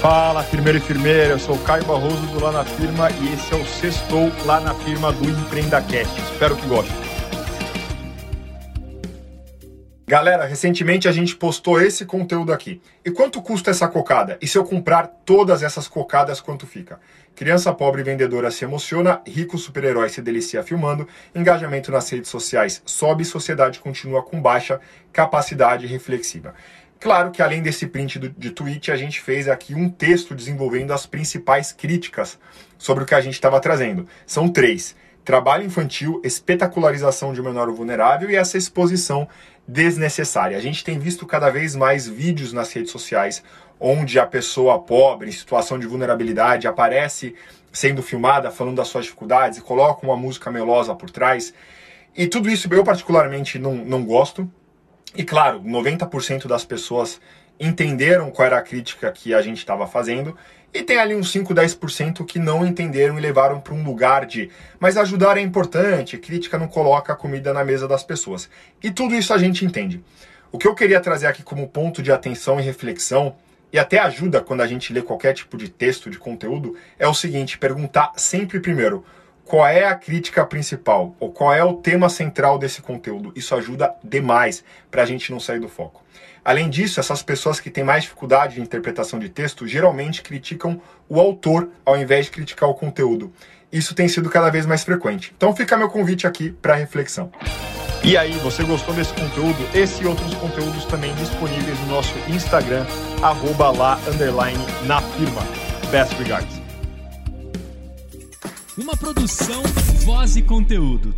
Fala, firmeiro e firmeira, eu sou o Caio Barroso do Lá na Firma e esse é o Sextou Lá na Firma do EmpreendaCast. Espero que gostem. Galera, recentemente a gente postou esse conteúdo aqui. E quanto custa essa cocada? E se eu comprar todas essas cocadas, quanto fica? Criança pobre vendedora se emociona, rico super-herói se delicia filmando, engajamento nas redes sociais sobe, sociedade continua com baixa capacidade reflexiva. Claro que além desse print do, de tweet, a gente fez aqui um texto desenvolvendo as principais críticas sobre o que a gente estava trazendo. São três: trabalho infantil, espetacularização de um menor vulnerável e essa exposição desnecessária. A gente tem visto cada vez mais vídeos nas redes sociais onde a pessoa pobre, em situação de vulnerabilidade, aparece sendo filmada, falando das suas dificuldades e coloca uma música melosa por trás. E tudo isso eu particularmente não, não gosto. E claro, 90% das pessoas entenderam qual era a crítica que a gente estava fazendo, e tem ali uns 5, 10% que não entenderam e levaram para um lugar de mas ajudar é importante, crítica não coloca a comida na mesa das pessoas. E tudo isso a gente entende. O que eu queria trazer aqui como ponto de atenção e reflexão, e até ajuda quando a gente lê qualquer tipo de texto, de conteúdo, é o seguinte: perguntar sempre primeiro qual é a crítica principal ou qual é o tema central desse conteúdo. Isso ajuda demais para a gente não sair do foco. Além disso, essas pessoas que têm mais dificuldade de interpretação de texto geralmente criticam o autor ao invés de criticar o conteúdo. Isso tem sido cada vez mais frequente. Então fica meu convite aqui para reflexão. E aí, você gostou desse conteúdo? Esse e outros conteúdos também disponíveis no nosso Instagram, arroba lá, underline, na firma. Best regards. Uma produção, voz e conteúdo.